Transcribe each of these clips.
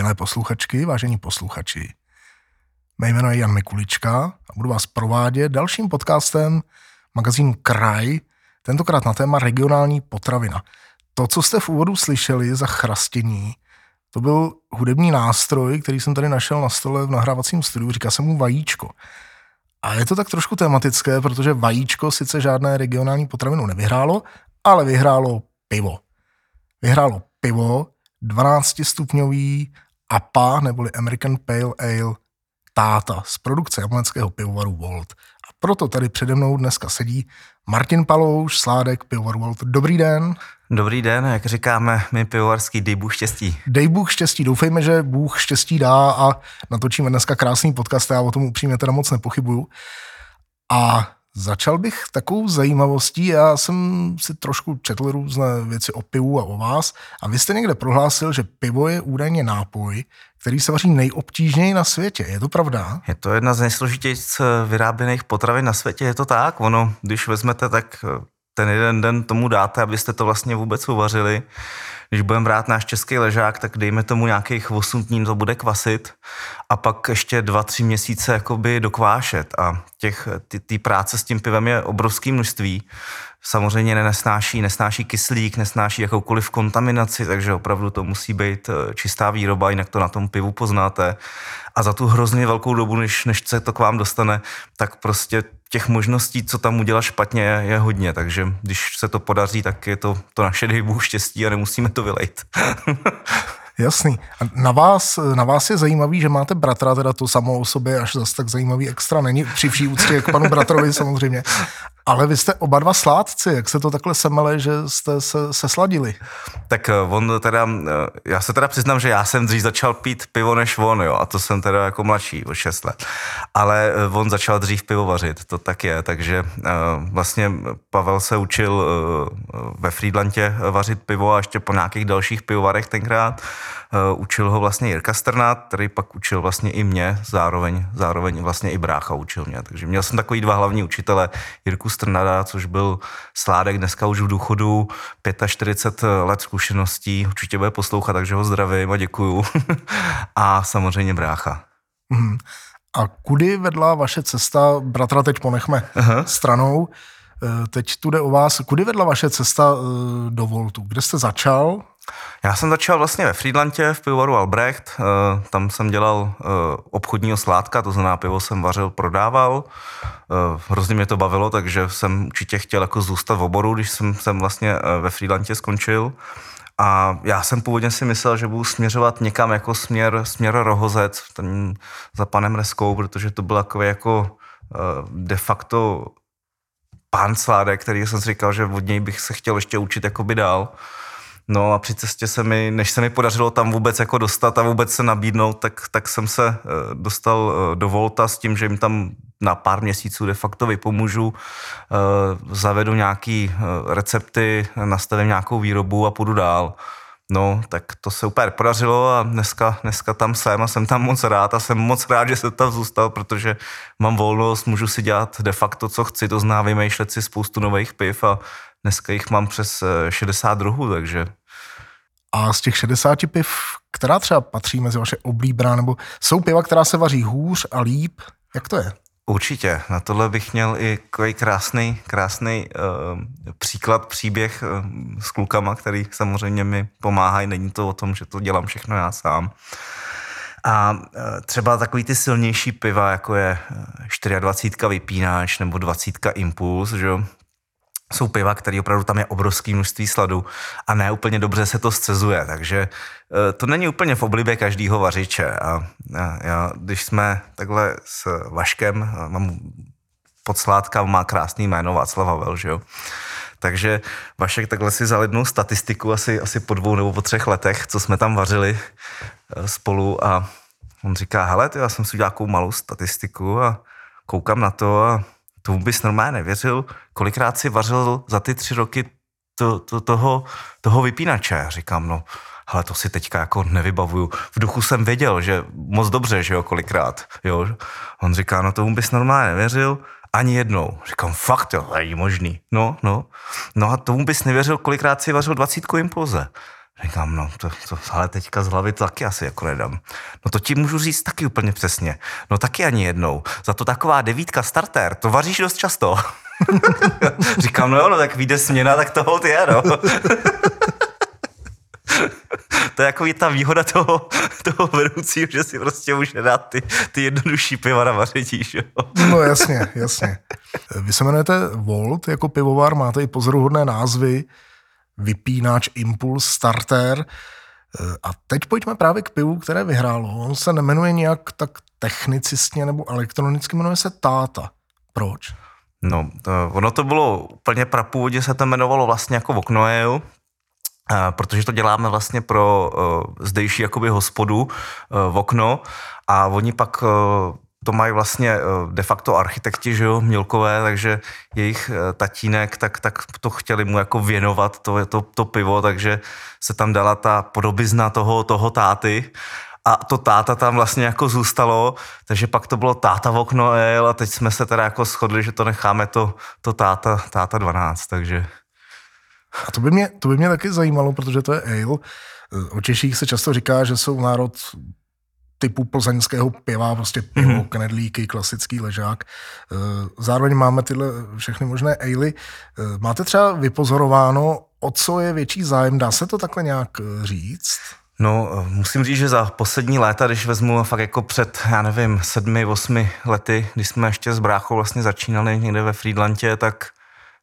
Milé posluchačky, vážení posluchači, mé jméno je Jan Mikulička a budu vás provádět dalším podcastem magazínu Kraj, tentokrát na téma regionální potravina. To, co jste v úvodu slyšeli za chrastění, to byl hudební nástroj, který jsem tady našel na stole v nahrávacím studiu, říká se mu vajíčko. A je to tak trošku tematické, protože vajíčko sice žádné regionální potravinu nevyhrálo, ale vyhrálo pivo. Vyhrálo pivo, 12-stupňový APA, neboli American Pale Ale Táta z produkce jablonského pivovaru Volt. A proto tady přede mnou dneska sedí Martin Palouš, sládek pivovaru Volt. Dobrý den. Dobrý den, jak říkáme my pivovarský, dej Bůh štěstí. Dej Bůh štěstí, doufejme, že Bůh štěstí dá a natočíme dneska krásný podcast, já o tom upřímně teda moc nepochybuju. A Začal bych takovou zajímavostí, já jsem si trošku četl různé věci o pivu a o vás a vy jste někde prohlásil, že pivo je údajně nápoj, který se vaří nejobtížněji na světě. Je to pravda? Je to jedna z nejsložitějších vyráběných potravin na světě, je to tak. Ono, když vezmete, tak ten jeden den tomu dáte, abyste to vlastně vůbec uvařili když budeme brát náš český ležák, tak dejme tomu nějakých 8 dní to bude kvasit a pak ještě 2-3 měsíce jakoby dokvášet a těch, ty, ty práce s tím pivem je obrovské množství. Samozřejmě nesnáší, nesnáší kyslík, nesnáší jakoukoliv kontaminaci, takže opravdu to musí být eh, čistá výroba, jinak to na tom pivu poznáte. A za tu hrozně velkou dobu, než, než se to k vám dostane, tak prostě těch možností, co tam udělat špatně, je, je hodně, takže když se to podaří, tak je to, to naše dejbůh štěstí a nemusíme to vylejt. Jasný. A na vás, na vás je zajímavý, že máte bratra, teda to samo o sobě až zase tak zajímavý extra není, při vší úctě k panu bratrovi samozřejmě. Ale vy jste oba dva sládci, jak se to takhle semele, že jste se, se sladili? Tak eh, on teda, eh, já se teda přiznám, že já jsem dřív začal pít pivo než on, jo, a to jsem teda jako mladší, o 6 let. Ale eh, on začal dřív pivo vařit, to tak je, takže vlastně Pavel se učil ve Friedlandě vařit pivo a ještě po nějakých dalších pivovarech tenkrát. Učil ho vlastně Jirka Strnát, který pak učil vlastně i mě, zároveň, zároveň vlastně i brácha učil mě. Takže měl jsem takový dva hlavní učitele, Jirku Strnada, což byl sládek dneska už v důchodu, 45 let zkušeností, určitě bude poslouchat, takže ho zdravím a děkuju. a samozřejmě brácha. Hmm. A kudy vedla vaše cesta, bratra teď ponechme Aha. stranou, eh, teď tu jde o vás, kudy vedla vaše cesta eh, do Voltu? Kde jste začal? Já jsem začal vlastně ve Friedlandě v pivovaru Albrecht, eh, tam jsem dělal eh, obchodního sládka, to znamená pivo jsem vařil, prodával. Eh, hrozně mě to bavilo, takže jsem určitě chtěl jako zůstat v oboru, když jsem, jsem vlastně ve Friedlandě skončil. A já jsem původně si myslel, že budu směřovat někam jako směr, směr Rohozec, ten za panem Reskou, protože to byl takový jako de facto pán sládek, který jsem si říkal, že od něj bych se chtěl ještě učit jakoby dál. No a při cestě se mi, než se mi podařilo tam vůbec jako dostat a vůbec se nabídnout, tak, tak jsem se eh, dostal eh, do Volta s tím, že jim tam na pár měsíců de facto vypomůžu, eh, zavedu nějaký recepty, nastavím nějakou výrobu a půjdu dál. No, tak to se úplně podařilo a dneska, dneska tam jsem a jsem tam moc rád a jsem moc rád, že jsem tam zůstal, protože mám volnost, můžu si dělat de facto, co chci, to zná vymýšlet si spoustu nových piv a dneska jich mám přes 60 druhů, takže a z těch 60 piv, která třeba patří mezi vaše oblíbená, nebo jsou piva, která se vaří hůř a líp? Jak to je? Určitě. Na tohle bych měl i krásný, krásný uh, příklad, příběh uh, s klukama, který samozřejmě mi pomáhají. Není to o tom, že to dělám všechno já sám. A uh, třeba takový ty silnější piva, jako je 24 vypínač nebo 20 impuls, že jsou piva, který opravdu tam je obrovský množství sladu a ne úplně dobře se to scezuje, takže e, to není úplně v oblibě každého vařiče. A já, když jsme takhle s Vaškem, mám podsládka, má krásný jméno Václav Havel, že jo? Takže Vašek takhle si zalednul statistiku asi, asi po dvou nebo po třech letech, co jsme tam vařili e, spolu a on říká, hele, já jsem si udělal malou statistiku a koukám na to a tomu bys normálně nevěřil, kolikrát si vařil za ty tři roky to, to, toho, toho vypínače. Říkám, no, ale to si teďka jako nevybavuju. V duchu jsem věděl, že moc dobře, že jo, kolikrát, jo. On říká, no tomu bys normálně nevěřil, ani jednou. Říkám, fakt jo, není možný. No, no. No a tomu bys nevěřil, kolikrát si vařil dvacítku impulze. Říkám, no, to, to, ale teďka z hlavy to taky asi jako nedám. No to ti můžu říct taky úplně přesně. No taky ani jednou. Za to taková devítka starter, to vaříš dost často. Říkám, no jo, no tak vyjde směna, tak to hold je, no. to je jako je ta výhoda toho, toho vedoucího, že si prostě může dát ty, ty jednodušší piva na vaření, jo? No jasně, jasně. Vy se jmenujete Volt jako pivovar, máte i pozoruhodné názvy, vypínač, impuls, starter. A teď pojďme právě k pivu, které vyhrálo. On se nemenuje nějak tak technicistně nebo elektronicky, jmenuje se Táta. Proč? No, to, ono to bylo úplně prapůvodně se to jmenovalo vlastně jako Voknoeu, protože to děláme vlastně pro uh, zdejší jakoby hospodu uh, v okno. A oni pak uh, to mají vlastně de facto architekti, že jo, Mělkové, takže jejich tatínek, tak, tak to chtěli mu jako věnovat, to, to, to pivo, takže se tam dala ta podobizna toho, toho táty a to táta tam vlastně jako zůstalo, takže pak to bylo táta v okno a teď jsme se teda jako shodli, že to necháme to, to táta, táta 12, takže... A to by, mě, to by mě taky zajímalo, protože to je ale. O Češích se často říká, že jsou národ typu plzeňského piva, prostě pivo, mm-hmm. knedlíky, klasický ležák. Eh, zároveň máme tyhle všechny možné ale. Máte třeba vypozorováno, o co je větší zájem? Dá se to takhle nějak eh, říct? No, musím říct, že za poslední léta, když vezmu fakt jako před, já nevím, sedmi, osmi lety, když jsme ještě s bráchou vlastně začínali někde ve Friedlandě, tak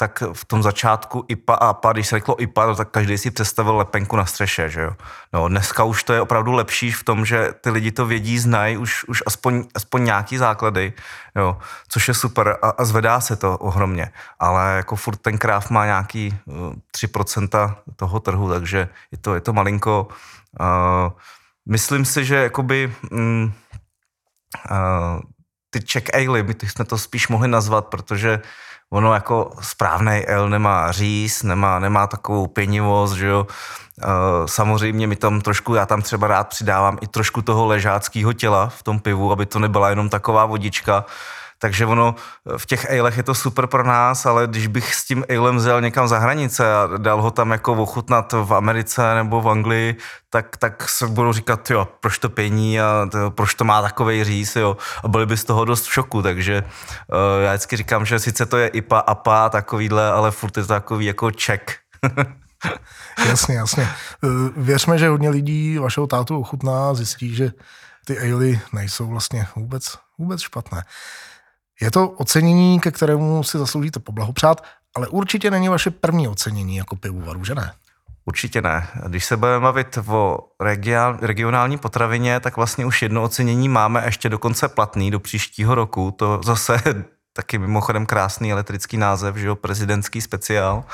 tak v tom začátku IPA a APA, když se řeklo IPA, no, tak každý si představil lepenku na střeše, že jo. No, dneska už to je opravdu lepší v tom, že ty lidi to vědí, znají už, už aspoň, aspoň nějaký základy, jo, což je super a, a zvedá se to ohromně, ale jako furt ten kráv má nějaký uh, 3% toho trhu, takže je to, je to malinko. Uh, myslím si, že jakoby mm, uh, ty Czech Ale, my jsme to spíš mohli nazvat, protože ono jako správný L nemá říz, nemá, nemá takovou pěnivost, že jo. Samozřejmě mi tam trošku, já tam třeba rád přidávám i trošku toho ležáckého těla v tom pivu, aby to nebyla jenom taková vodička, takže ono v těch ejlech je to super pro nás, ale když bych s tím ejlem vzal někam za hranice a dal ho tam jako ochutnat v Americe nebo v Anglii, tak, tak se budou říkat, jo, proč to pění a to, proč to má takový říz, jo, a byli by z toho dost v šoku, takže uh, já vždycky říkám, že sice to je IPA, APA, takovýhle, ale furt je to takový jako ček. jasně, jasně. Eh, věřme, že hodně lidí vašeho tátu ochutná a zjistí, že ty ale nejsou vlastně vůbec, vůbec špatné. Je to ocenění, ke kterému si zasloužíte poblahopřát, ale určitě není vaše první ocenění jako pivovaru, že ne? Určitě ne. Když se budeme bavit o regionální potravině, tak vlastně už jedno ocenění máme ještě dokonce platný do příštího roku. To zase taky mimochodem krásný elektrický název, že jo, prezidentský speciál.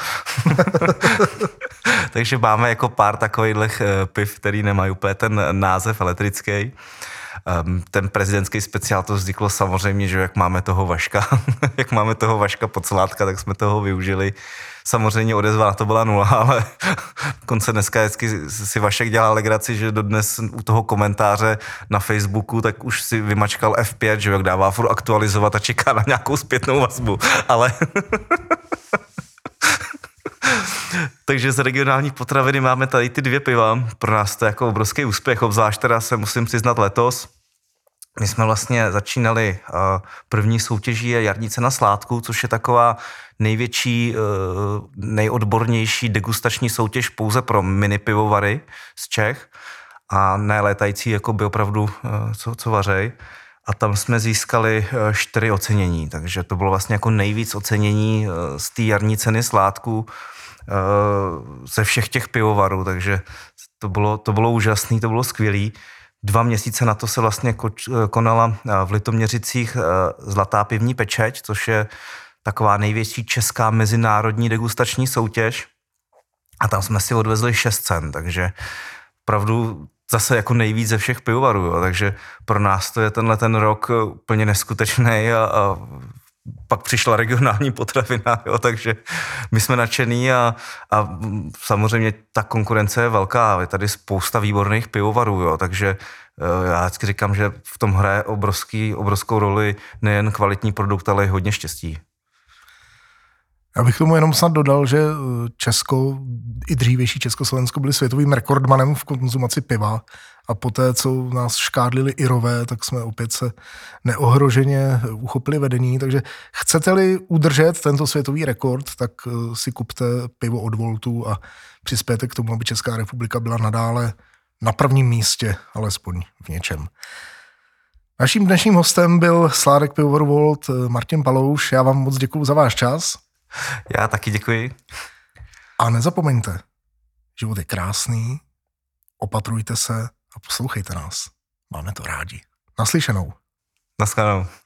Takže máme jako pár takových eh, piv, který nemají úplně ten název elektrický. Um, ten prezidentský speciál to vzniklo samozřejmě, že jak máme toho Vaška, jak máme toho Vaška pocelátka, tak jsme toho využili. Samozřejmě odezva na to byla nula, ale konce dneska vždycky si Vašek dělá legraci, že dodnes u toho komentáře na Facebooku, tak už si vymačkal F5, že jak dává furt aktualizovat a čeká na nějakou zpětnou vazbu, ale Takže z regionálních potraviny máme tady ty dvě piva. Pro nás to je jako obrovský úspěch, obzvlášť teda se musím přiznat letos. My jsme vlastně začínali první soutěží je Jarní cena sládku, což je taková největší, e, nejodbornější degustační soutěž pouze pro mini pivovary z Čech a ne létající jako by opravdu e, co, co vařej. A tam jsme získali čtyři ocenění, takže to bylo vlastně jako nejvíc ocenění z té jarní ceny sládků ze všech těch pivovarů, takže to bylo, to bylo úžasné, to bylo skvělé. Dva měsíce na to se vlastně konala v Litoměřicích Zlatá pivní pečeť, což je taková největší česká mezinárodní degustační soutěž. A tam jsme si odvezli šest cen, takže opravdu zase jako nejvíc ze všech pivovarů, jo. takže pro nás to je tenhle ten rok úplně neskutečný a, a pak přišla regionální potravina, jo, takže my jsme nadšený a, a samozřejmě ta konkurence je velká, je tady spousta výborných pivovarů, jo, takže eh, já vždycky říkám, že v tom hraje obrovský, obrovskou roli nejen kvalitní produkt, ale i hodně štěstí. Já bych tomu jenom snad dodal, že eh, Česko, i dřívější Československo byli světovým rekordmanem v konzumaci piva a poté, co nás škádlili Irové, tak jsme opět se neohroženě uchopili vedení, takže chcete-li udržet tento světový rekord, tak eh, si kupte pivo od Voltu a přispějte k tomu, aby Česká republika byla nadále na prvním místě, alespoň v něčem. Naším dnešním hostem byl Sládek Pivovaru Volt eh, Martin Palouš. Já vám moc děkuji za váš čas. Já taky děkuji. A nezapomeňte, život je krásný, opatrujte se a poslouchejte nás. Máme to rádi. Naslyšenou. Naschledanou.